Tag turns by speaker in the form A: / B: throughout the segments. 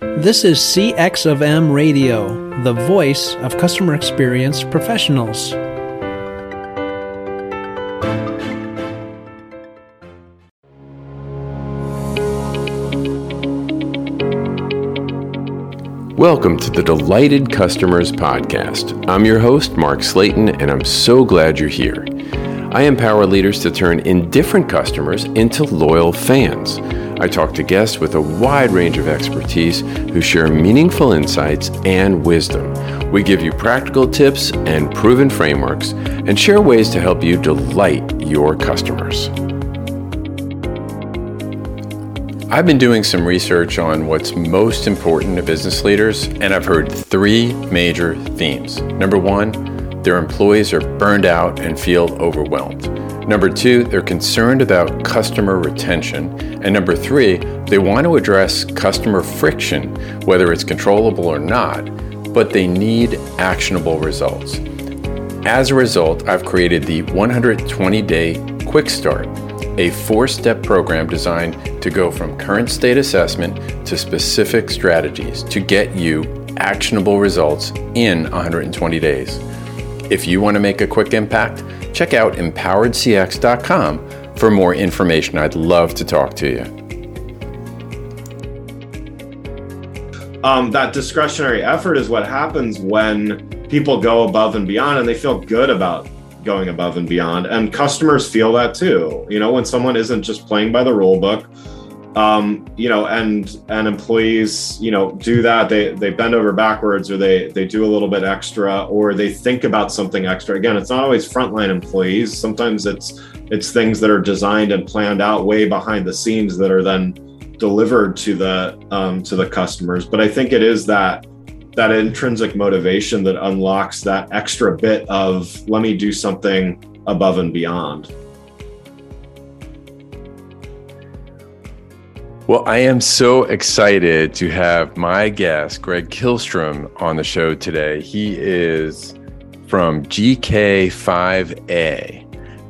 A: This is CXFM Radio, the voice of customer experience professionals.
B: Welcome to the Delighted Customers Podcast. I'm your host, Mark Slayton, and I'm so glad you're here. I empower leaders to turn indifferent customers into loyal fans. I talk to guests with a wide range of expertise who share meaningful insights and wisdom. We give you practical tips and proven frameworks and share ways to help you delight your customers. I've been doing some research on what's most important to business leaders, and I've heard three major themes. Number one, their employees are burned out and feel overwhelmed. Number two, they're concerned about customer retention. And number three, they want to address customer friction, whether it's controllable or not, but they need actionable results. As a result, I've created the 120 day Quick Start, a four step program designed to go from current state assessment to specific strategies to get you actionable results in 120 days. If you want to make a quick impact, check out empoweredcx.com for more information. I'd love to talk to you.
C: Um, that discretionary effort is what happens when people go above and beyond and they feel good about going above and beyond. And customers feel that too. You know, when someone isn't just playing by the rule book, um, you know, and and employees, you know, do that. They they bend over backwards, or they they do a little bit extra, or they think about something extra. Again, it's not always frontline employees. Sometimes it's it's things that are designed and planned out way behind the scenes that are then delivered to the um, to the customers. But I think it is that that intrinsic motivation that unlocks that extra bit of let me do something above and beyond.
B: Well, I am so excited to have my guest, Greg Kihlstrom, on the show today. He is from GK5A.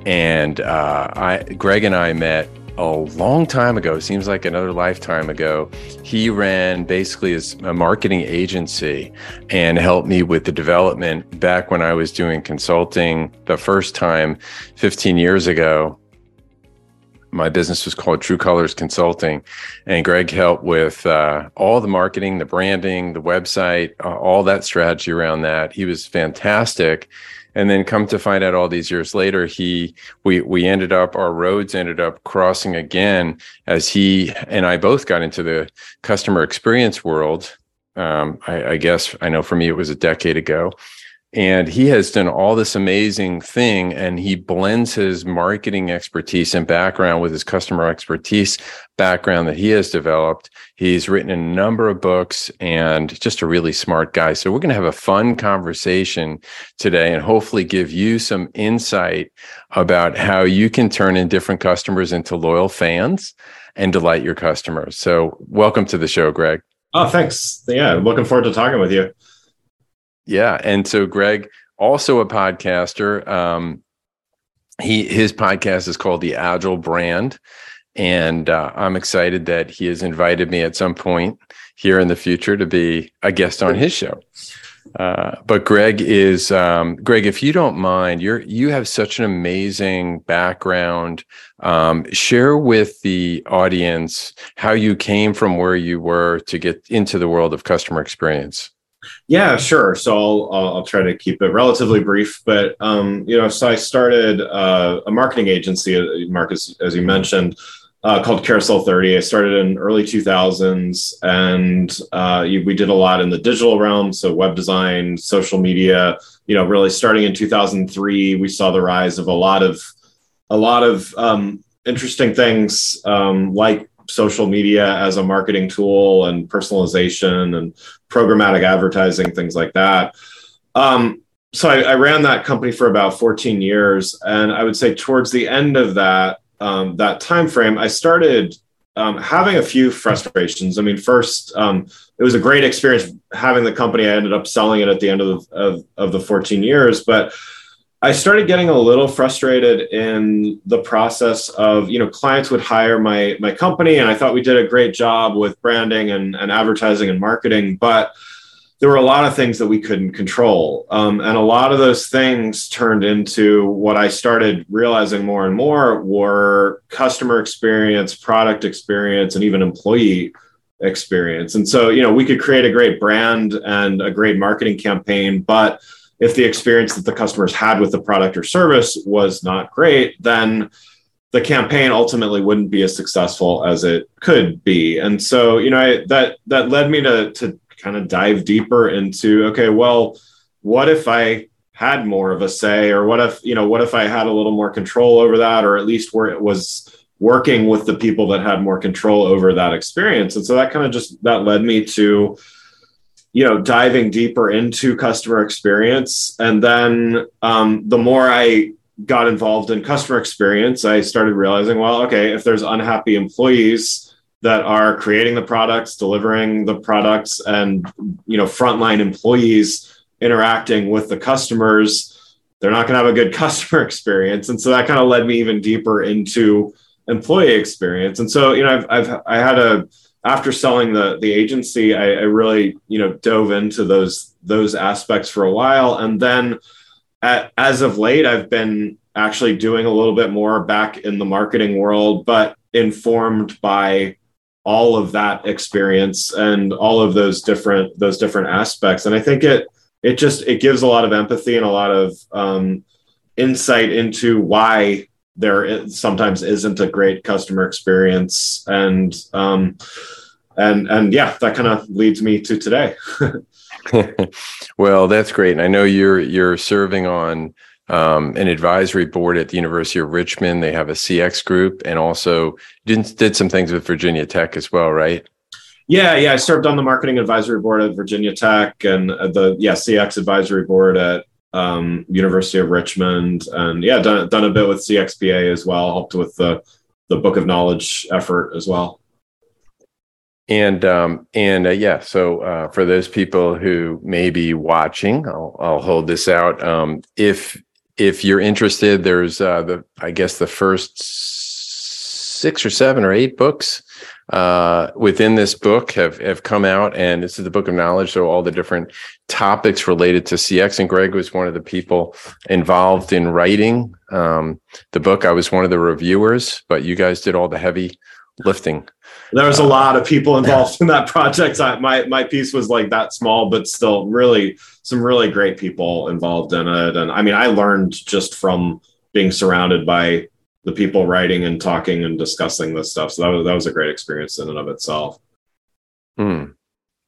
B: And uh, I, Greg and I met a long time ago, seems like another lifetime ago. He ran basically as a marketing agency and helped me with the development back when I was doing consulting the first time 15 years ago my business was called True Colors Consulting, and Greg helped with uh, all the marketing, the branding, the website, uh, all that strategy around that. He was fantastic. And then come to find out all these years later, he we we ended up our roads ended up crossing again as he and I both got into the customer experience world. Um, I, I guess I know for me it was a decade ago and he has done all this amazing thing and he blends his marketing expertise and background with his customer expertise background that he has developed. He's written a number of books and just a really smart guy. So we're going to have a fun conversation today and hopefully give you some insight about how you can turn in different customers into loyal fans and delight your customers. So welcome to the show greg.
C: Oh thanks. Yeah looking forward to talking with you
B: yeah, and so Greg, also a podcaster. Um, he his podcast is called the Agile Brand, and uh, I'm excited that he has invited me at some point here in the future to be a guest on his show. Uh, but Greg is um, Greg. If you don't mind, you're you have such an amazing background. Um, share with the audience how you came from where you were to get into the world of customer experience.
C: Yeah, sure. So I'll, I'll try to keep it relatively brief, but um, you know, so I started uh, a marketing agency, uh, Marcus, as you mentioned, uh, called Carousel 30. I started in early 2000s, and uh, we did a lot in the digital realm, so web design, social media. You know, really starting in 2003, we saw the rise of a lot of a lot of um, interesting things um, like social media as a marketing tool and personalization and programmatic advertising, things like that. Um, so I, I, ran that company for about 14 years, and I would say towards the end of that um, that time frame, I started um, having a few frustrations. I mean, first, um, it was a great experience having the company. I ended up selling it at the end of of, of the 14 years, but I started getting a little frustrated in the process of, you know, clients would hire my my company, and I thought we did a great job with branding and, and advertising and marketing, but there were a lot of things that we couldn't control. Um, and a lot of those things turned into what I started realizing more and more were customer experience, product experience, and even employee experience. And so, you know, we could create a great brand and a great marketing campaign, but if the experience that the customers had with the product or service was not great, then the campaign ultimately wouldn't be as successful as it could be. And so, you know, I, that that led me to to kind of dive deeper into okay, well, what if I had more of a say, or what if you know, what if I had a little more control over that, or at least where it was working with the people that had more control over that experience. And so that kind of just that led me to you know diving deeper into customer experience and then um, the more i got involved in customer experience i started realizing well okay if there's unhappy employees that are creating the products, delivering the products, and you know, frontline employees interacting with the customers, they're not going to have a good customer experience. And so that kind of led me even deeper into employee experience. And so, you know, I've, I've I had a after selling the the agency, I, I really you know dove into those those aspects for a while, and then at, as of late, I've been actually doing a little bit more back in the marketing world, but informed by all of that experience and all of those different those different aspects. And i think it it just it gives a lot of empathy and a lot of um, insight into why there is, sometimes isn't a great customer experience and um, and and yeah that kind of leads me to today
B: well that's great and i know you're you're serving on um, an advisory board at the University of Richmond. They have a CX group and also did, did some things with Virginia Tech as well, right?
C: Yeah, yeah. I served on the marketing advisory board at Virginia Tech and the yeah CX advisory board at um, University of Richmond, and yeah, done done a bit with CXPA as well. Helped with the the Book of Knowledge effort as well.
B: And um, and uh, yeah, so uh, for those people who may be watching, I'll, I'll hold this out. Um, if if you're interested, there's uh, the I guess the first six or seven or eight books uh, within this book have have come out, and this is the book of knowledge. So all the different topics related to CX. And Greg was one of the people involved in writing um, the book. I was one of the reviewers, but you guys did all the heavy lifting.
C: There was a lot of people involved in that project. I, my my piece was like that small, but still really some really great people involved in it. And I mean, I learned just from being surrounded by the people writing and talking and discussing this stuff. So that was that was a great experience in and of itself.
B: Hmm.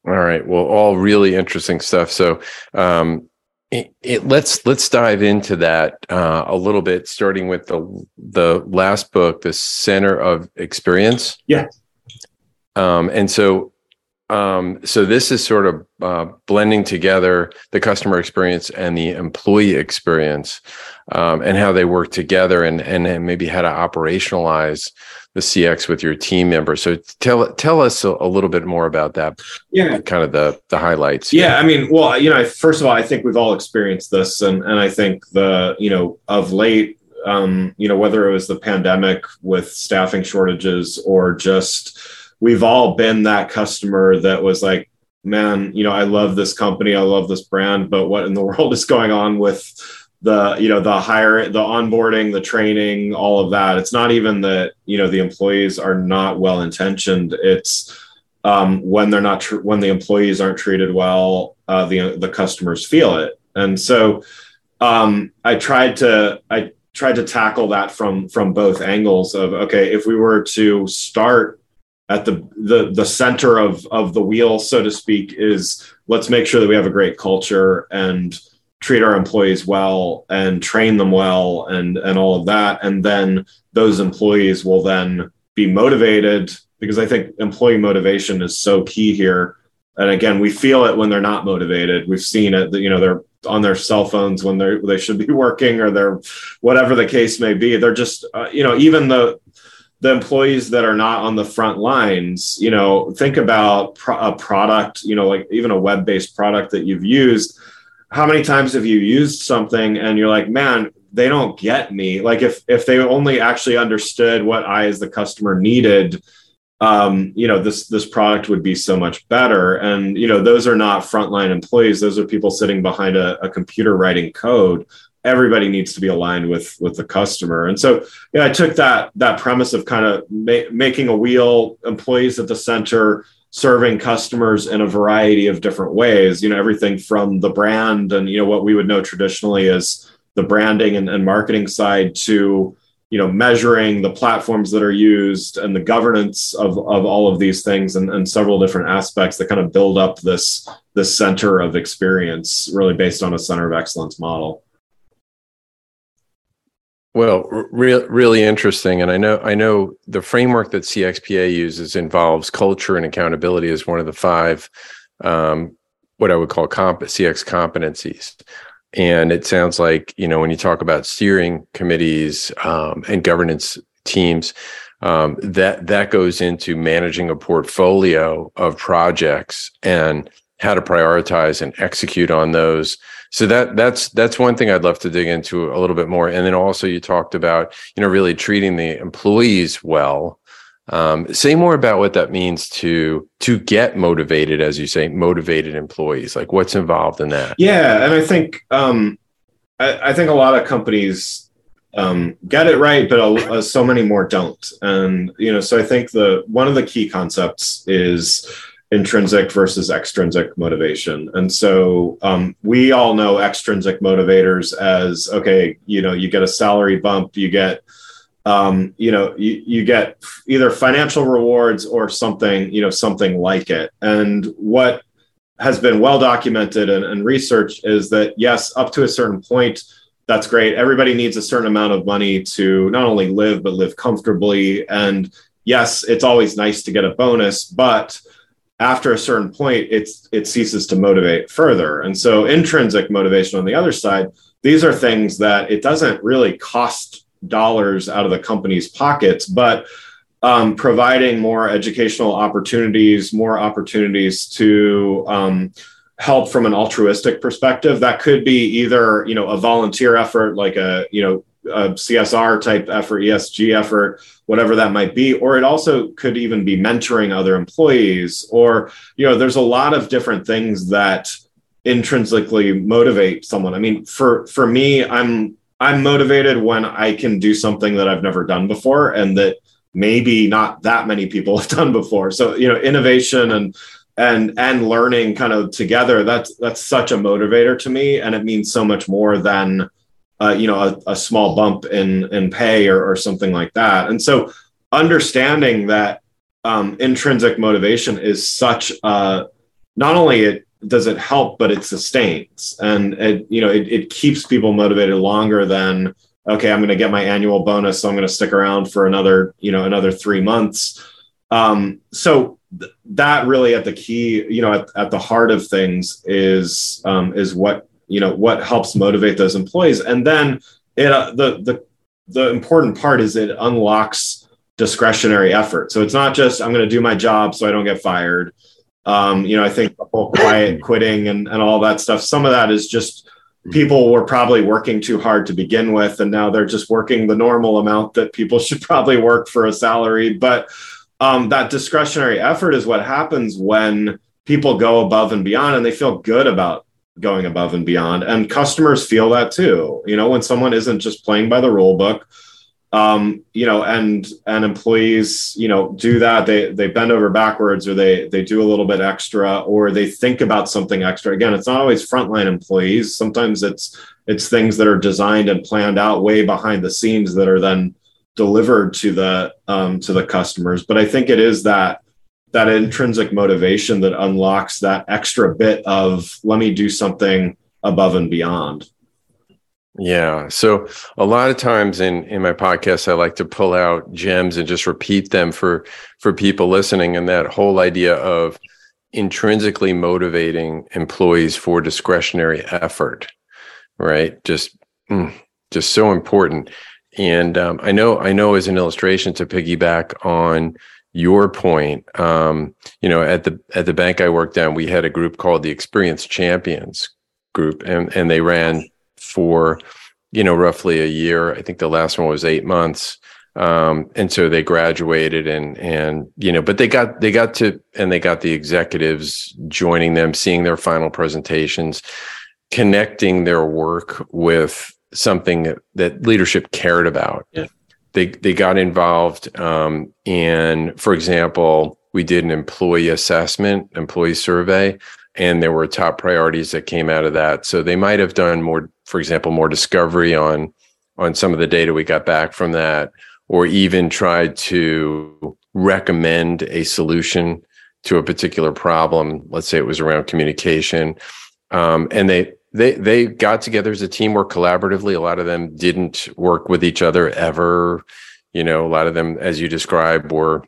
B: All right. Well, all really interesting stuff. So, um, it, it, let's let's dive into that uh, a little bit, starting with the the last book, the Center of Experience.
C: Yeah.
B: Um, and so, um, so this is sort of uh, blending together the customer experience and the employee experience, um, and how they work together, and and maybe how to operationalize the CX with your team members. So tell tell us a, a, little bit more about that.
C: Yeah,
B: kind of the the highlights.
C: Yeah, I mean, well, you know, first of all, I think we've all experienced this, and and I think the you know of late, um, you know, whether it was the pandemic with staffing shortages or just we've all been that customer that was like, man, you know, I love this company, I love this brand, but what in the world is going on with the you know the hire the onboarding the training all of that? It's not even that you know the employees are not well intentioned it's um, when they're not tr- when the employees aren't treated well uh, the the customers feel it. And so um, i tried to i tried to tackle that from from both angles of okay if we were to start at the the the center of of the wheel so to speak is let's make sure that we have a great culture and treat our employees well and train them well and and all of that and then those employees will then be motivated because I think employee motivation is so key here. And again, we feel it when they're not motivated. We've seen it. You know, they're on their cell phones when they they should be working, or they're whatever the case may be. They're just, uh, you know, even the the employees that are not on the front lines. You know, think about pro- a product. You know, like even a web based product that you've used. How many times have you used something and you're like, man, they don't get me like if if they only actually understood what i as the customer needed um, you know this this product would be so much better and you know those are not frontline employees those are people sitting behind a, a computer writing code everybody needs to be aligned with with the customer. And so yeah i took that that premise of kind of ma- making a wheel employees at the center serving customers in a variety of different ways you know everything from the brand and you know what we would know traditionally as the branding and, and marketing side to you know measuring the platforms that are used and the governance of, of all of these things and, and several different aspects that kind of build up this this center of experience really based on a center of excellence model
B: well re- really interesting and i know i know the framework that cxpa uses involves culture and accountability as one of the five um, what i would call comp- cx competencies and it sounds like, you know, when you talk about steering committees um, and governance teams, um, that that goes into managing a portfolio of projects and how to prioritize and execute on those. So that that's that's one thing I'd love to dig into a little bit more. And then also you talked about, you know, really treating the employees well um, say more about what that means to to get motivated, as you say, motivated employees. Like what's involved in that?
C: Yeah, and I think um, I, I think a lot of companies um, get it right, but uh, so many more don't. And you know, so I think the one of the key concepts is intrinsic versus extrinsic motivation. And so um, we all know extrinsic motivators as okay, you know, you get a salary bump, you get um, you know, you, you get either financial rewards or something, you know, something like it. And what has been well documented and, and research is that yes, up to a certain point, that's great. Everybody needs a certain amount of money to not only live but live comfortably. And yes, it's always nice to get a bonus, but after a certain point, it's it ceases to motivate further. And so intrinsic motivation on the other side, these are things that it doesn't really cost dollars out of the company's pockets, but um, providing more educational opportunities, more opportunities to um, help from an altruistic perspective. That could be either you know a volunteer effort, like a you know a CSR type effort, ESG effort, whatever that might be, or it also could even be mentoring other employees, or you know, there's a lot of different things that intrinsically motivate someone. I mean, for for me, I'm I'm motivated when I can do something that I've never done before and that maybe not that many people have done before. So, you know, innovation and and and learning kind of together that's that's such a motivator to me and it means so much more than uh, you know a, a, small bump in in pay or, or something like that and so understanding that um, intrinsic motivation is such a not only it does it help, but it sustains and it, you know, it, it keeps people motivated longer than, okay, I'm going to get my annual bonus. So I'm going to stick around for another, you know, another three months. Um, so th- that really at the key, you know, at, at the heart of things is, um, is what, you know, what helps motivate those employees. And then it, uh, the, the, the important part is it unlocks discretionary effort. So it's not just, I'm going to do my job so I don't get fired um, you know, I think the whole quiet quitting and, and all that stuff, some of that is just people were probably working too hard to begin with. And now they're just working the normal amount that people should probably work for a salary. But um, that discretionary effort is what happens when people go above and beyond and they feel good about going above and beyond. And customers feel that too. You know, when someone isn't just playing by the rule book, um, you know, and and employees, you know, do that. They they bend over backwards, or they they do a little bit extra, or they think about something extra. Again, it's not always frontline employees. Sometimes it's it's things that are designed and planned out way behind the scenes that are then delivered to the um, to the customers. But I think it is that that intrinsic motivation that unlocks that extra bit of let me do something above and beyond.
B: Yeah. So a lot of times in in my podcast I like to pull out gems and just repeat them for for people listening and that whole idea of intrinsically motivating employees for discretionary effort, right? Just mm, just so important. And um, I know I know as an illustration to piggyback on your point, um, you know, at the at the bank I worked at, we had a group called the Experience Champions group, and and they ran for you know roughly a year. I think the last one was eight months, um, and so they graduated and and you know, but they got they got to and they got the executives joining them, seeing their final presentations, connecting their work with something that, leadership cared about. Yeah they they got involved um, in, for example, we did an employee assessment, employee survey, and there were top priorities that came out of that. So they might have done more, for example, more discovery on on some of the data we got back from that, or even tried to recommend a solution to a particular problem. Let's say it was around communication, um, and they they they got together as a team, worked collaboratively. A lot of them didn't work with each other ever. You know, a lot of them, as you described, were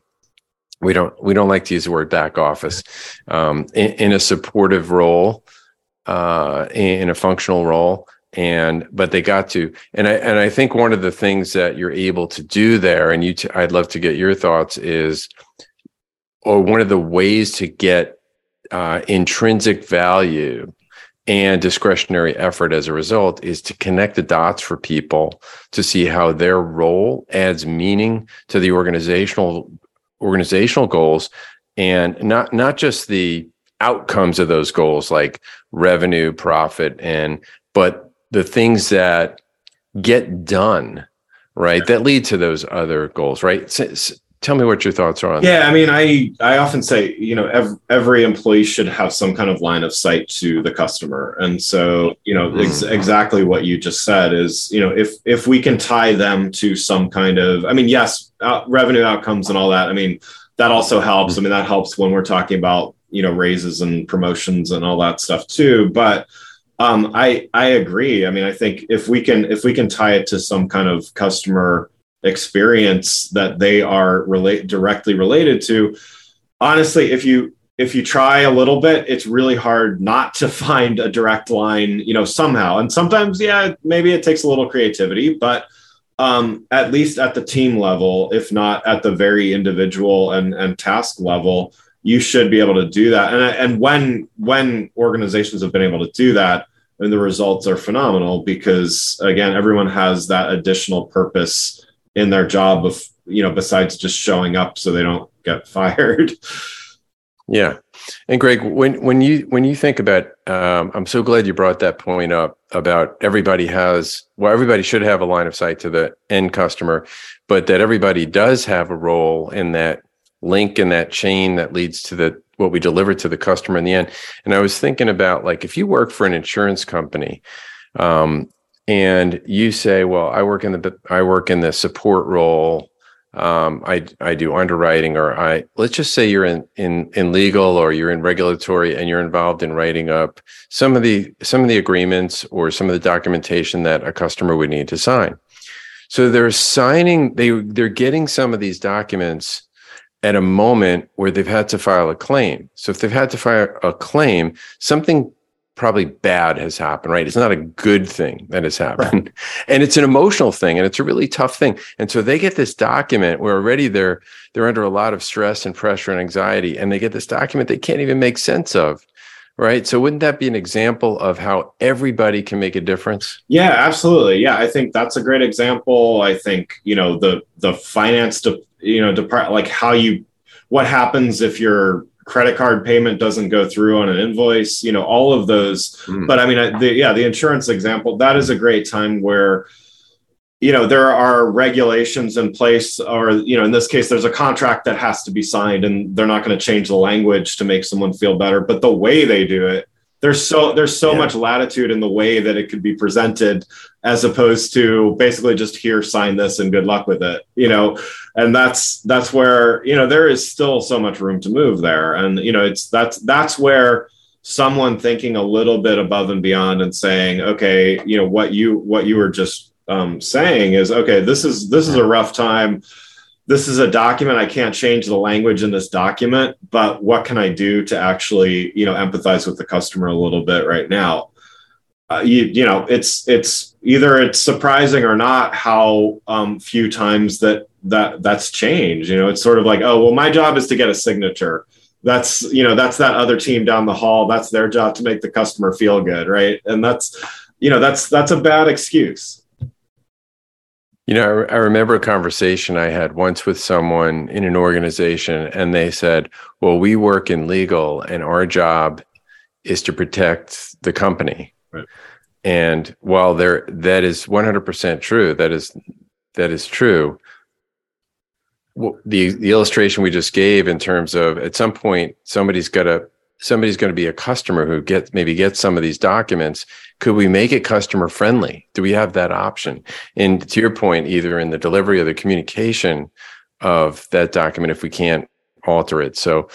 B: we don't we don't like to use the word back office um, in, in, a supportive role, uh, in a functional role, and but they got to and I and I think one of the things that you're able to do there, and you I'd love to get your thoughts is, or one of the ways to get uh, intrinsic value and discretionary effort as a result is to connect the dots for people to see how their role adds meaning to the organizational organizational goals and not not just the outcomes of those goals like revenue profit and but the things that get done right that lead to those other goals right tell me what your thoughts are on
C: yeah that. i mean i i often say you know every, every, employee should have some kind of line of sight to the customer and so you know mm-hmm. exactly what you just said is you know if if we can tie them to some kind of i mean yes uh, revenue outcomes and all that i mean that also helps i mean that helps when we're talking about you know raises and promotions and all that stuff too but um, I I agree. I mean, I think if we can if we can tie it to some kind of customer experience that they are relate directly related to honestly if you if you try a little bit it's really hard not to find a direct line you know somehow. And sometimes yeah maybe it takes a little creativity but um, at least at the team level if not at the very individual and and task level you should be able to do that. And and when when organizations have been able to do that and the results are phenomenal because again everyone has that additional purpose in their job of you know besides just showing up so they don't get fired.
B: Yeah. And greg when when you when you think about um, i'm so glad you brought that point up about everybody has well everybody should have a line of sight to the end customer but that everybody does have a role in that link in that chain that leads to the what we deliver to the customer in the end. And i was thinking about like if you work for an insurance company um, and you say, "Well, I work in the I work in the support role. Um, I I do underwriting, or I let's just say you're in in in legal or you're in regulatory, and you're involved in writing up some of the some of the agreements or some of the documentation that a customer would need to sign. So they're signing they they're getting some of these documents." At a moment where they've had to file a claim. So if they've had to file a claim, something probably bad has happened, right? It's not a good thing that has happened. Right. And it's an emotional thing and it's a really tough thing. And so they get this document where already they're they're under a lot of stress and pressure and anxiety and they get this document they can't even make sense of. Right. So wouldn't that be an example of how everybody can make a difference?
C: Yeah, absolutely. Yeah, I think that's a great example. I think, you know, the the finance de- you know, depart like how you what happens if you're credit card payment doesn't go through on an invoice you know all of those mm. but i mean the, yeah the insurance example that is a great time where you know there are regulations in place or you know in this case there's a contract that has to be signed and they're not going to change the language to make someone feel better but the way they do it there's so there's so yeah. much latitude in the way that it could be presented as opposed to basically just here sign this and good luck with it you know and that's that's where you know there is still so much room to move there and you know it's that's that's where someone thinking a little bit above and beyond and saying, okay, you know, what you what you were just um, saying is, okay, this is this is a rough time. This is a document. I can't change the language in this document, but what can I do to actually, you know, empathize with the customer a little bit right now? Uh, you, you know, it's it's either it's surprising or not how um, few times that that that's changed. You know, it's sort of like, oh, well, my job is to get a signature that's you know that's that other team down the hall that's their job to make the customer feel good right and that's you know that's that's a bad excuse
B: you know I, I, remember a conversation i had once with someone in an organization and they said well we work in legal and our job is to protect the company right. and while there that is 100% true that is that is true the the illustration we just gave in terms of at some point somebody's got to somebody's going to be a customer who gets maybe gets some of these documents could we make it customer friendly do we have that option and to your point either in the delivery or the communication of that document if we can't alter it. So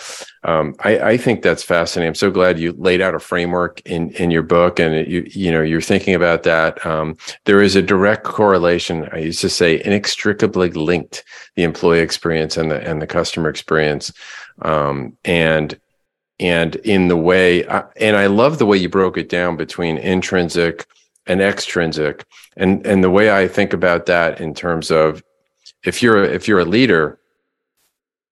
B: um, I, I, think that's fascinating. I'm so glad you laid out a framework in in your book, and it, you you know you're thinking about that. Um, there is a direct correlation. I used to say inextricably linked the employee experience and the and the customer experience, um, and and in the way and I love the way you broke it down between intrinsic and extrinsic, and and the way I think about that in terms of if you're a, if you're a leader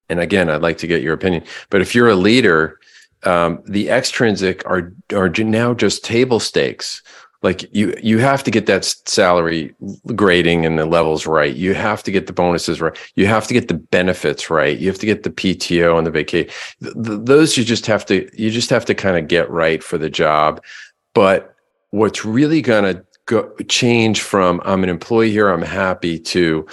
B: and again, I'd like to get your opinion. But if you're a leader, um, the extrinsic are are now just table stakes. Like you, you have to get that salary grading and the levels right. You have to get the bonuses right. You have to get the benefits right. You have to get the PTO and the vacation. Th- those you just have to, you just have to kind of get right for the job. But what's really going to change from I'm an employee here, I'm happy to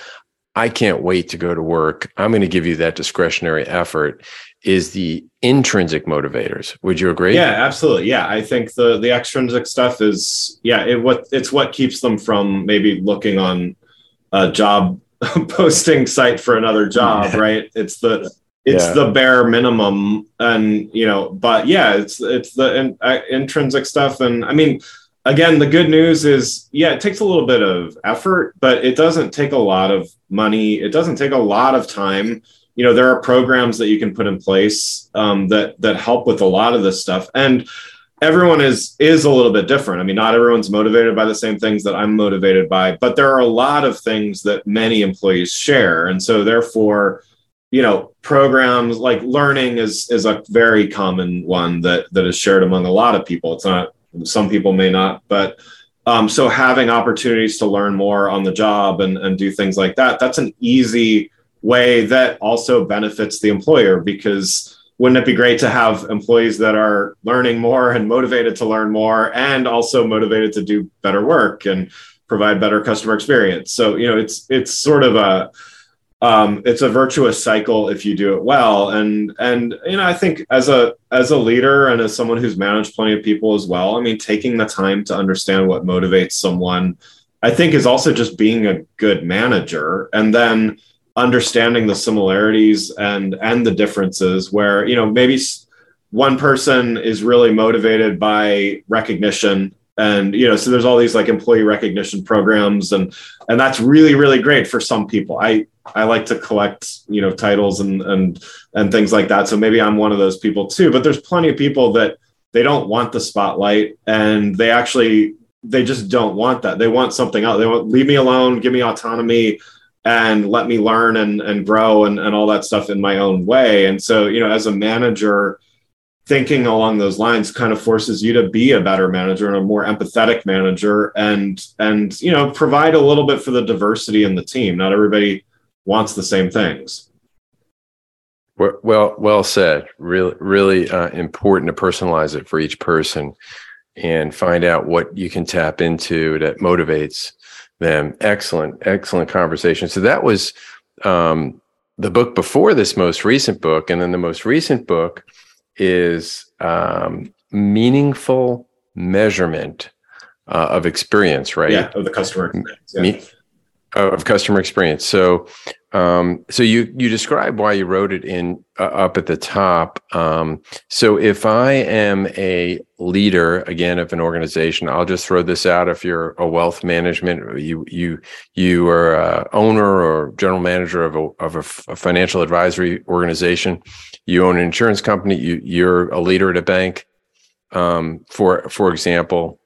B: I can't wait to go to work. I'm going to give you that discretionary effort is the intrinsic motivators. Would you agree?
C: Yeah, absolutely. Yeah, I think the the extrinsic stuff is yeah, it what it's what keeps them from maybe looking on a job posting site for another job, right? It's the it's yeah. the bare minimum and you know, but yeah, it's it's the in, uh, intrinsic stuff and I mean again, the good news is, yeah, it takes a little bit of effort, but it doesn't take a lot of money. It doesn't take a lot of time. You know, there are programs that you can put in place um, that that help with a lot of this stuff, and everyone is is a little bit different. I mean, not everyone's motivated by the same things that I'm motivated by, but there are a lot of things that many employees share, and so therefore you know programs like learning is is a very common one that that is shared among a lot of people it's not some people may not, but um, so having opportunities to learn more on the job and, and do things like that, that's an easy way that also benefits the employer because wouldn't it be great to have employees that are learning more and motivated to learn more and also motivated to do better work and provide better customer experience? So you know it's it's sort of a um, it's a virtuous cycle if you do it well. And and you know i think as a as a leader and as someone who's managed plenty of people as well i mean taking the time to understand what motivates someone i think is also just being a good manager and then understanding the similarities and and the differences where you know maybe one person is really motivated by recognition and you know so there's all these like employee recognition programs and and that's really really great for some people. I i like to collect you know titles and and and things like that. So maybe i'm one of those people too but there's plenty of people that they don't want the spotlight and they actually they just don't want that. They want something else. They want leave me alone. Give me autonomy and let me learn and and grow and, and all that stuff in my own way. And so you know as a manager thinking along those lines kind of forces you to be a better manager and a more empathetic manager and and you know provide a little bit for the diversity in the team. Not everybody wants the same things
B: well well said really really uh, important to personalize it for each person and find out what you can tap into that motivates them excellent excellent conversation so that was um, the book before this most recent book and then the most recent book is um, meaningful measurement uh, of experience, right?
C: Yeah, of the customer experience. Yeah. Me-
B: of customer experience. So, Um, so you you describe why you wrote it in uh, up at the top. Um, so if I am a leader again of an organization, I'll just throw this out. If you're a wealth management, you you you are a owner or general manager of a of a financial advisory organization, you own an insurance company, you you're a leader at a bank. Um, for for example,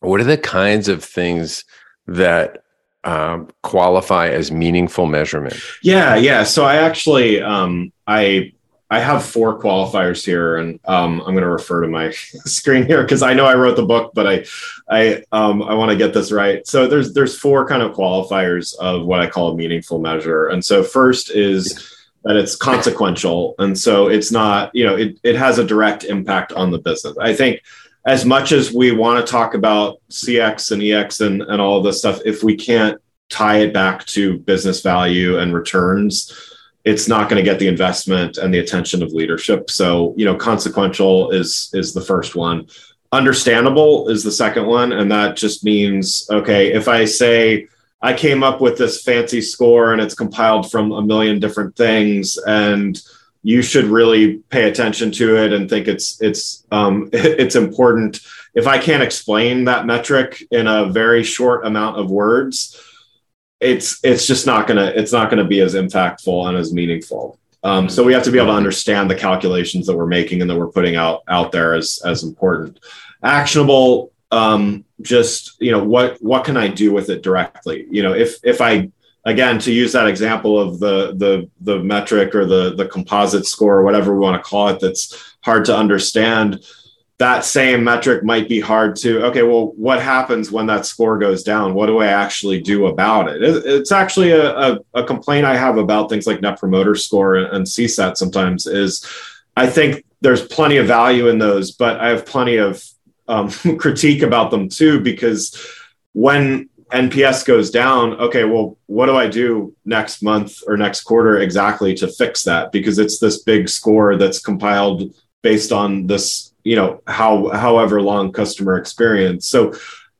B: what are the kinds of things that um, qualify as meaningful measurement?
C: Yeah, yeah. So I actually um, I I have four qualifiers here, and um, I'm going to refer to my screen here because I know I wrote the book, but I I um, I want to get this right. So there's there's four kind of qualifiers of what I call a meaningful measure, and so first is that it's consequential, and so it's not you know it it has a direct impact on the business. I think as much as we want to talk about CX and EX and, and all of this stuff, if we can't tie it back to business value and returns, it's not going to get the investment and the attention of leadership. So, you know, consequential is is the first one. Understandable is the second one. And that just means, okay, if I say I came up with this fancy score and it's compiled from a million different things and you should really pay attention to it and think it's it's um, it's important. If I can't explain that metric in a very short amount of words, it's it's just not gonna it's not gonna be as impactful and as meaningful. Um, so we have to be able to understand the calculations that we're making and that we're putting out out there as as important. Actionable, um, just you know what what can I do with it directly? You know, if if I again to use that example of the the the metric or the the composite score or whatever we want to call it that's hard to understand that same metric might be hard to okay well what happens when that score goes down? What do i actually do about it? It's actually a, a, a complaint i have about things like net promoter score and csat sometimes is i think there's plenty of value in those but i have plenty of um, critique about them too because when NPS goes down, okay, well, what do I do next month or next quarter exactly to fix that? Because it's this big score that's compiled based on this, you know, how however long customer experience. So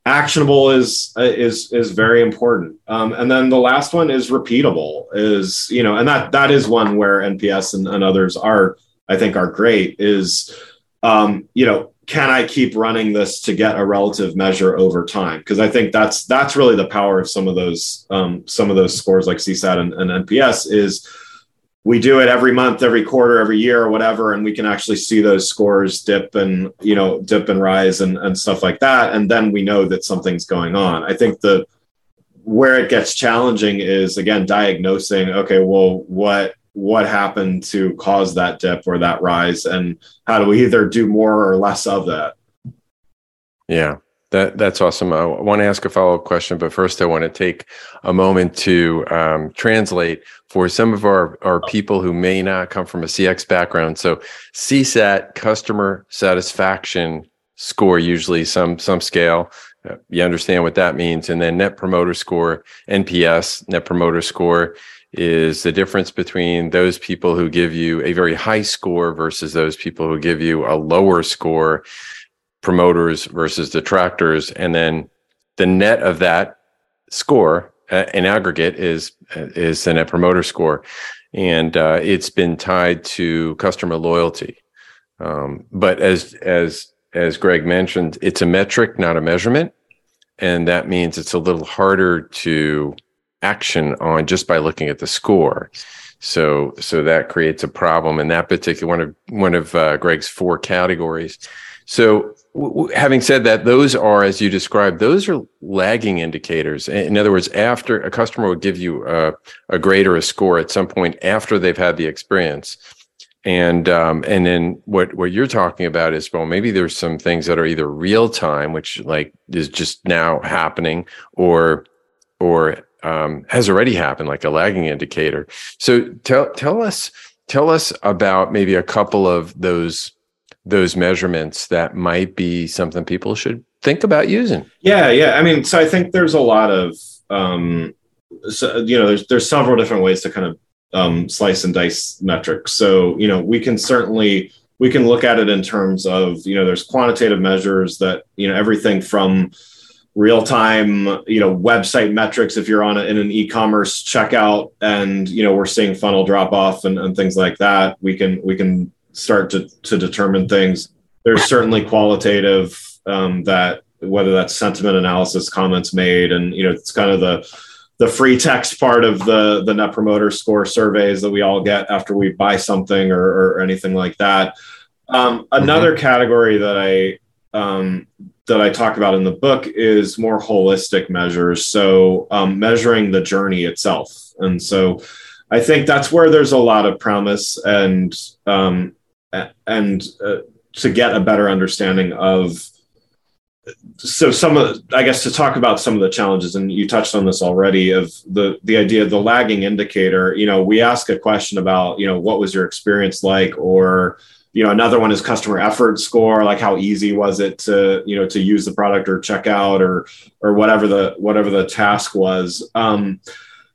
C: actionable is is is very important. Um, and then the last one is repeatable. Is you know, and that that is one where NPS and, and others are, I think, are great. Is um, you know, can I keep running this to get a relative measure over time? Because I think that's that's really the power of some of those um, some of those scores like CSAT and, and, NPS is we do it every month, every quarter, every year, or whatever, and we can actually see those scores dip and you know dip and rise and, and stuff like that, and then we know that something's going on. I think the where it gets challenging is again diagnosing. Okay, well, what what happened to cause that dip or that rise and how do we either do more or less of that?
B: Yeah that that's awesome. I want to ask a follow-up question but first i want to take a moment to um, translate for some of our, our people who may not come from a cx background. So csat customer satisfaction score usually some some scale uh, you understand what that means. And then net promoter score nps net promoter score is the difference between those people who give you a very high score versus those people who give you a lower score, promoters versus detractors. And then the net of that score uh, in aggregate is, is the net promoter score. And uh, it's been tied to customer loyalty. Um, but as, as, as Greg mentioned, it's a metric, not a measurement. And that means it's a little harder to action on just by looking at the score. So so that creates a problem in that particular one of one of uh, Greg's four categories. So w- w- having said that, those are as you described, those are lagging indicators. In other words, after a customer would give you a, a grade or a score at some point after they've had the experience. And um, and then what what you're talking about is well maybe there's some things that are either real time, which like is just now happening, or or um, has already happened, like a lagging indicator. So tell tell us tell us about maybe a couple of those those measurements that might be something people should think about using.
C: Yeah, yeah. I mean, so I think there's a lot of um, so, you know, there's there's several different ways to kind of um, slice and dice metrics. So you know, we can certainly we can look at it in terms of you know, there's quantitative measures that you know everything from real time you know website metrics if you're on a, in an e-commerce checkout and you know we're seeing funnel drop off and, and things like that we can we can start to to determine things there's certainly qualitative um, that whether that's sentiment analysis comments made and you know it's kind of the the free text part of the the net promoter score surveys that we all get after we buy something or, or anything like that um, another mm-hmm. category that i um, that I talk about in the book is more holistic measures. So um, measuring the journey itself. And so I think that's where there's a lot of promise and um, and uh, to get a better understanding of. So some of, I guess, to talk about some of the challenges, and you touched on this already, of the the idea of the lagging indicator. You know, we ask a question about, you know, what was your experience like, or you know another one is customer effort score like how easy was it to you know to use the product or check out or or whatever the whatever the task was. Um,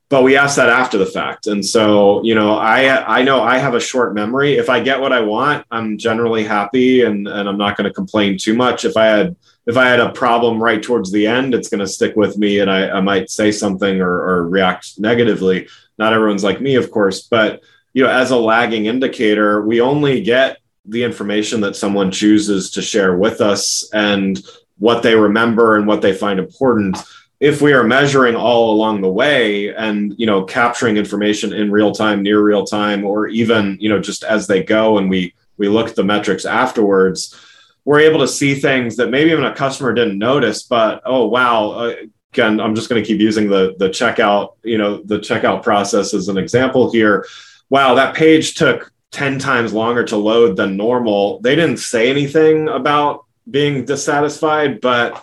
C: but we ask that after the fact. And so you know i i know i have a short memory. If i get what i want i'm generally happy and and i'm not going to complain too much. If i had if i had a problem right towards the end it's going to stick with me and i i might say something or, or react negatively. Not everyone's like me of course but you know as a lagging indicator we only get the information that someone chooses to share with us and what they remember and what they find important. If we are measuring all along the way and you know capturing information in real time near real time or even you know just as they go and we we look at the metrics afterwards we're able to see things that maybe even a customer didn't notice but oh wow uh, again i'm just going to keep using the the checkout you know the checkout process as an example here. Wow that page took 10 times longer to load than normal. They didn't say anything about being dissatisfied, but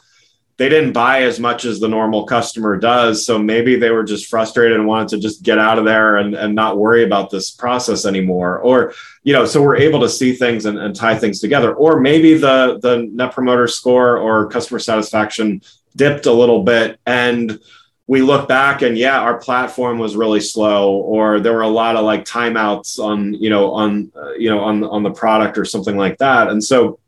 C: they didn't buy as much as the normal customer does. So maybe they were just frustrated and wanted to just get out of there and, and not worry about this process anymore. Or, you know, so we're able to see things and, and tie things together. Or maybe the the net promoter score or customer satisfaction dipped a little bit and we look back and yeah our platform was really slow or there were a lot of like timeouts on you know on uh, you know on on the product or something like that. And so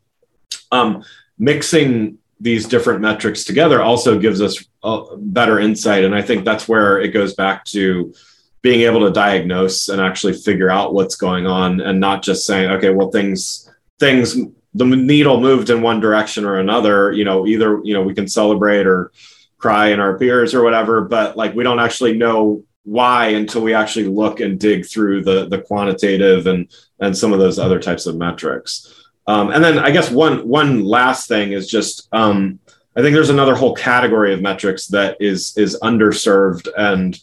C: um, mixing these different metrics together also gives us a better insight. And i think that's where it goes back to being able to diagnose and actually figure out what's going on and not just saying okay well things things the needle moved in one direction or another you know either you know we can celebrate or cry in our beers or whatever, but like we don't actually know why until we actually look and dig through the the quantitative and and some of those other types of metrics. Um, and then I guess one one last thing is just um, I think there's another whole category of metrics that is is underserved and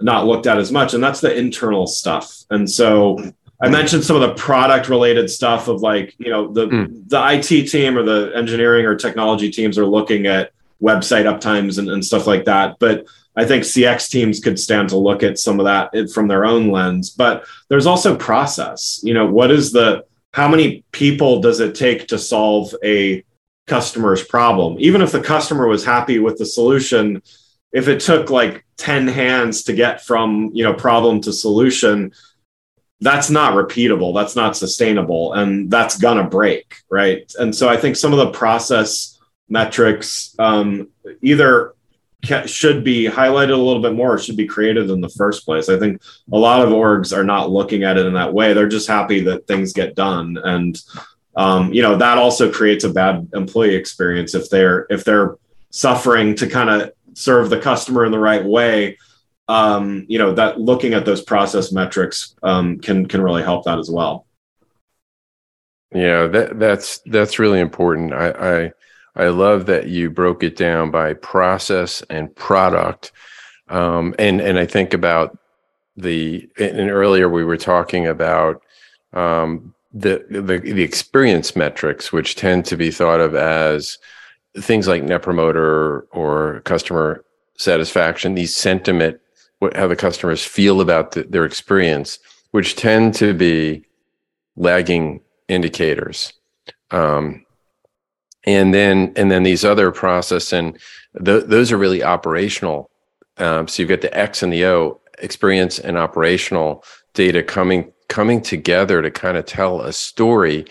C: not looked at as much, and that's the internal stuff. And so I mentioned some of the product related stuff of like you know the mm. the IT team or the engineering or technology teams are looking at website uptimes and, and stuff like that. But I think CX teams could stand to look at some of that from their own lens. But there's also process. You know, what is the how many people does it take to solve a customer's problem? Even if the customer was happy with the solution, if it took like 10 hands to get from, you know, problem to solution, that's not repeatable, that's not sustainable, and that's gonna break, right? And so I think some of the process metrics um, either should be highlighted a little bit more or should be created in the first place. I think a lot of orgs are not looking at it in that way. They're just happy that things get done. And um, you know, that also creates a bad employee experience if they're if they're suffering to kind of serve the customer in the right way. Um, you know, that looking at those process metrics um, can can really help that as well.
B: Yeah, that that's that's really important. I, I I love that you broke it down by process and product. Um, and and I think about the and earlier we were talking about um, the, the the experience metrics, which tend to be thought of as things like net promoter or customer satisfaction. These sentiment, what how the customers feel about the, their experience, which tend to be lagging indicators. Um, and then and then these other process and th- those are really operational um, so you've got the x and the o experience and operational data coming coming together to kind of tell a story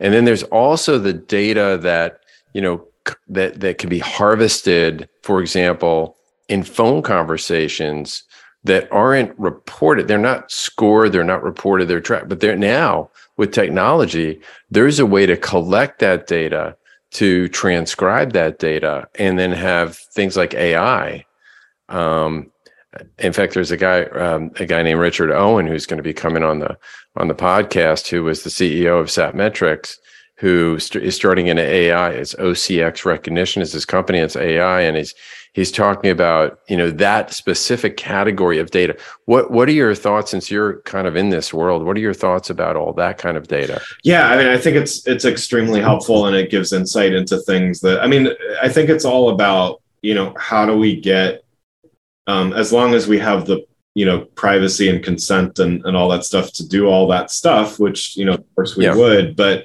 B: and then there's also the data that you know that that can be harvested, for example, in phone conversations that aren't reported. They're not scored, they're not reported, they're tracked, but they're now with technology, there's a way to collect that data, to transcribe that data, and then have things like AI. Um, in fact, there's a guy, um, a guy named Richard Owen, who's going to be coming on the on the podcast, who was the CEO of Satmetrix, who st- is starting an AI. It's OCX Recognition is his company. It's AI, and he's he's talking about you know that specific category of data. What what are your thoughts since you're kind of in this world? What are your thoughts about all that kind of data?
C: Yeah, I mean, I think it's it's extremely helpful, and it gives insight into things that I mean, I think it's all about you know how do we get um, as long as we have the you know privacy and consent and, and all that stuff to do all that stuff which you know of course we yeah. would but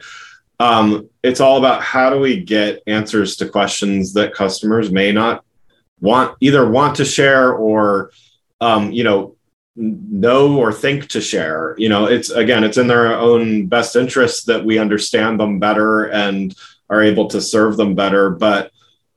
C: um, it's all about how do we get answers to questions that customers may not want either want to share or um, you know know or think to share. You know it's again it's in their own best interest that we understand them better and are able to serve them better. But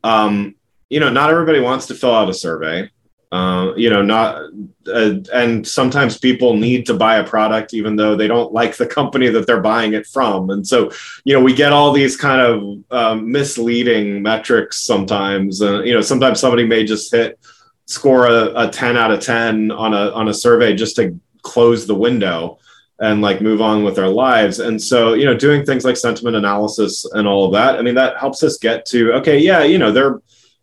C: um, you know not everybody wants to fill out a survey uh, you know, not, uh, and sometimes people need to buy a product even though they don't like the company that they're buying it from. And so, you know, we get all these kind of um, misleading metrics sometimes. Uh, you know, sometimes somebody may just hit score a, a 10 out of 10 on a on a survey just to close the window and like move on with their lives. And so, you know, doing things like sentiment analysis and all of that, I mean, that helps us get to okay, yeah, you know, they're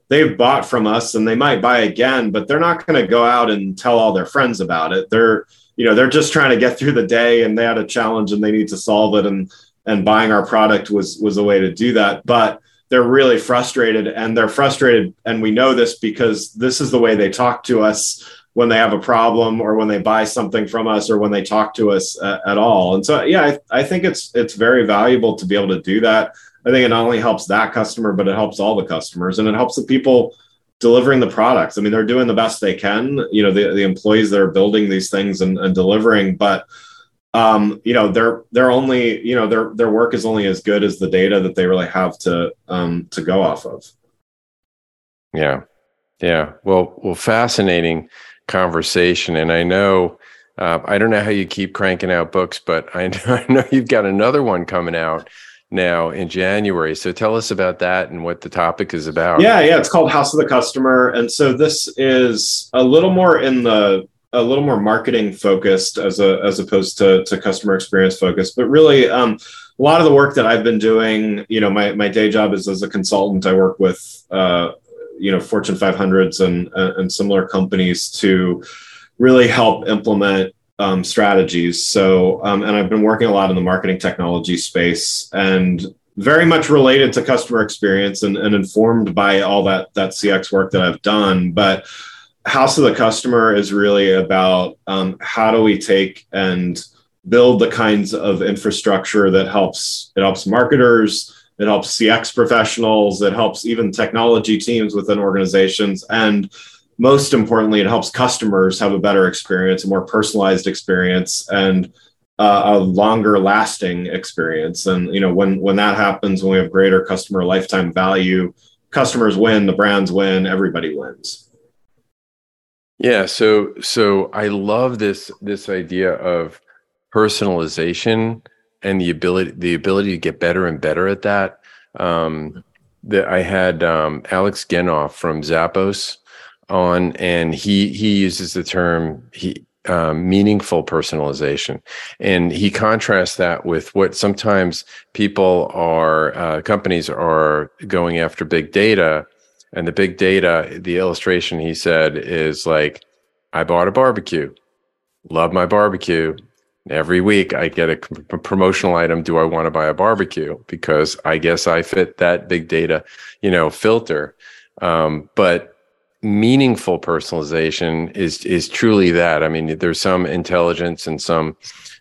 C: they've bought from us and they might buy again, but they're not going to go out and tell all their friends about it. They're, you know, they're just trying to get through the day and they had a challenge and they need to solve it. And, and buying our product was, was a way to do that. But they're really frustrated and they're frustrated. And we know this because this is the way they talk to us when they have a problem or when they buy something from us or when they talk to us uh, at all. And so, yeah, I, I think it's, it's very valuable to be able to do that. I think it not only helps that customer, but it helps all the customers and it helps the people delivering the products. I mean, they're doing the best they can, you know, the, the employees that are building these things and, and delivering, but um, you know, they're they're only, you know, their their work is only as good as the data that they really have to um to go off of.
B: Yeah. Yeah. Well, well, fascinating conversation. And I know uh, I don't know how you keep cranking out books, but I know, I know you've got another one coming out now in January. So tell us about that and what the topic is about.
C: Yeah, yeah, it's called House of the Customer, and so this is a little more in the a little more marketing focused as a as opposed to to customer experience focused, but really. Um, a lot of the work that I've been doing, you know, my, my day job is as a consultant. I work with, uh, you know, Fortune 500s and, and similar companies to really help implement um, strategies. So, um, and I've been working a lot in the marketing technology space and very much related to customer experience and, and informed by all that that CX work that I've done. But House of the Customer is really about um, how do we take and build the kinds of infrastructure that helps it helps marketers, it helps CX professionals, it helps even technology teams within organizations and most importantly, it helps customers have a better experience, a more personalized experience, and uh, a longer lasting experience. And you know, when when that happens, when we have greater customer lifetime value, customers win, the brands win, everybody wins.
B: Yeah. So so I love this this idea of personalization and the ability the ability to get better and better at that. Um, that I had um, Alex Genov from Zappos on, and he he uses the term he um, meaningful personalization, and he contrasts that with what sometimes people are uh, companies are going after big data, and the big data. The illustration he said is like, I bought a barbecue, love my barbecue. Every week I get a promotional item. Do I want to buy a barbecue? Because I guess I fit that big data, you know, filter. Um, but meaningful personalization is is truly that. I mean, there's some intelligence and some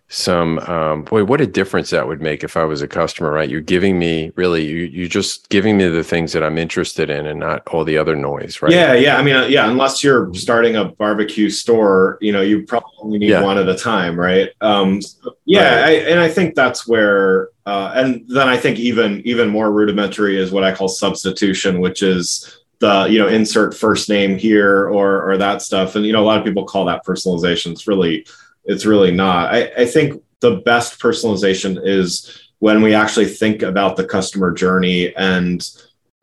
B: some um, boy what a difference that would make if i was a customer right you're giving me really you, you're just giving me the things that i'm interested in and not all the other noise right
C: yeah yeah i mean uh, yeah unless you're starting a barbecue store you know you probably only need yeah. one at a time right um, yeah right. I, and i think that's where uh, and then i think even even more rudimentary is what i call substitution which is the you know insert first name here or or that stuff and you know a lot of people call that personalization it's really it's really not. I, I think the best personalization is when we actually think about the customer journey and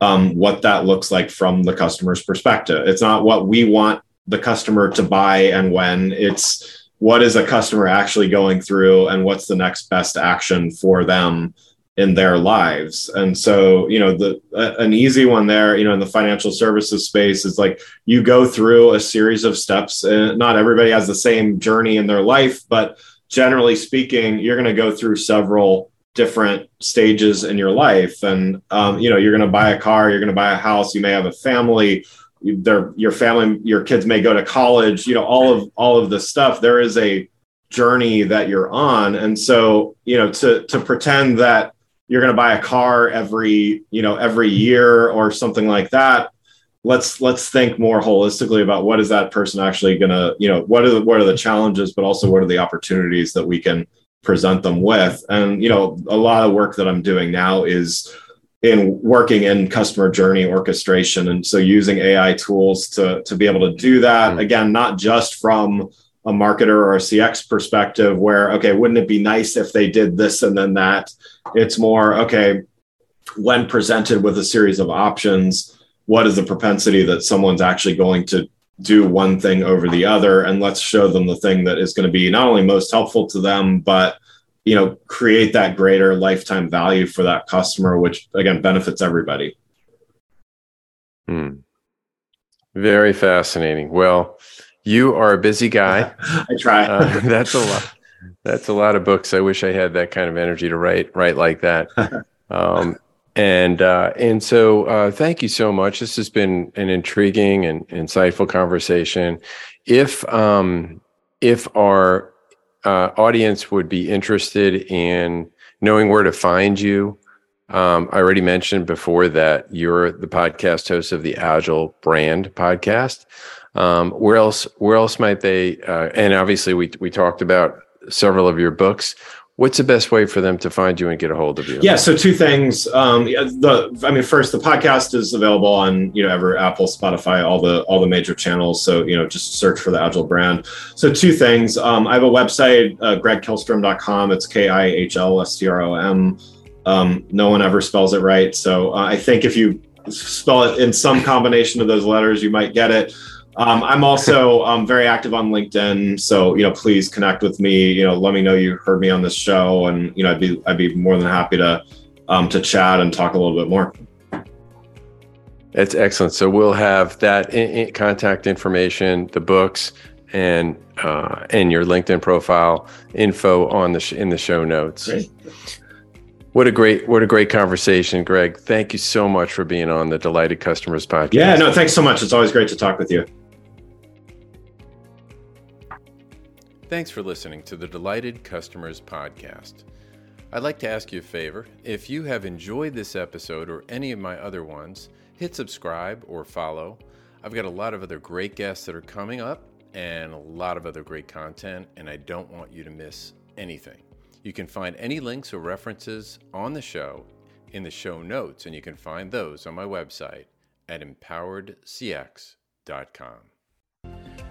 C: um, what that looks like from the customer's perspective. It's not what we want the customer to buy and when, it's what is a customer actually going through and what's the next best action for them in their lives. And so you know the uh, an easy one there you know in the financial services space is like you go through a series of steps and not everybody has the same journey in their life but generally speaking you're going to go through several different stages in your life. And um, you know you're going to buy a car you're going to buy a house you may have a family their your family your kids may go to college you know all of all of this stuff. There is a journey that you're on. And so you know to to pretend that you're going to buy a car every you know every year or something like that. Let's let's think more holistically about what is that person actually going to you know what are the what are the challenges but also what are the opportunities that we can present them with. And you know a lot of work that i'm doing now is in working in customer journey orchestration. And so using ai tools to to be able to do that. Mm-hmm. again not just from a marketer or a cx perspective where okay wouldn't it be nice if they did this and then that it's more, okay, when presented with a series of options, what is the propensity that someone's actually going to do one thing over the other? And let's show them the thing that is going to be not only most helpful to them, but you know, create that greater lifetime value for that customer, which again benefits everybody.
B: Hmm. Very fascinating. Well, you are a busy guy.
C: I try.
B: Uh, that's a lot that's a lot of books. I wish I had that kind of energy to write write like that. um, and uh, and so uh, thank you so much. This has been an intriguing and insightful conversation. If um, if our uh, audience would be interested in knowing where to find you, um, I already mentioned before that you're the podcast host of the Agile Brand podcast. Um, where else? Where else might they? Uh, and obviously, we we talked about several of your books. What's the best way for them to find you and get a hold of you?
C: Yeah, so two things. Um, the I mean, first, the podcast is available on you know every Apple, Spotify, all the all the major channels. So you know, just search for the Agile brand. So two things. Um, I have a website, uh, gregkihlstrom.com. It's K I H L S T R O M. Um, no one ever spells it right. So uh, I think if you spell it in some combination of those letters, you might get it. Um, I'm also um, very active on LinkedIn, so you know, please connect with me. You know, let me know you heard me on this show, and you know, I'd be I'd be more than happy to um, to chat and talk a little bit more.
B: That's excellent. So we'll have that in, in contact information, the books, and uh, and your LinkedIn profile info on the sh- in the show notes. Great. What a great what a great conversation, Greg. Thank you so much for being on the Delighted Customers podcast.
C: Yeah, no, thanks so much. It's always great to talk with you.
B: Thanks for listening to the Delighted Customers Podcast. I'd like to ask you a favor. If you have enjoyed this episode or any of my other ones, hit subscribe or follow. I've got a lot of other great guests that are coming up and a lot of other great content, and I don't want you to miss anything. You can find any links or references on the show in the show notes, and you can find those on my website at empoweredcx.com.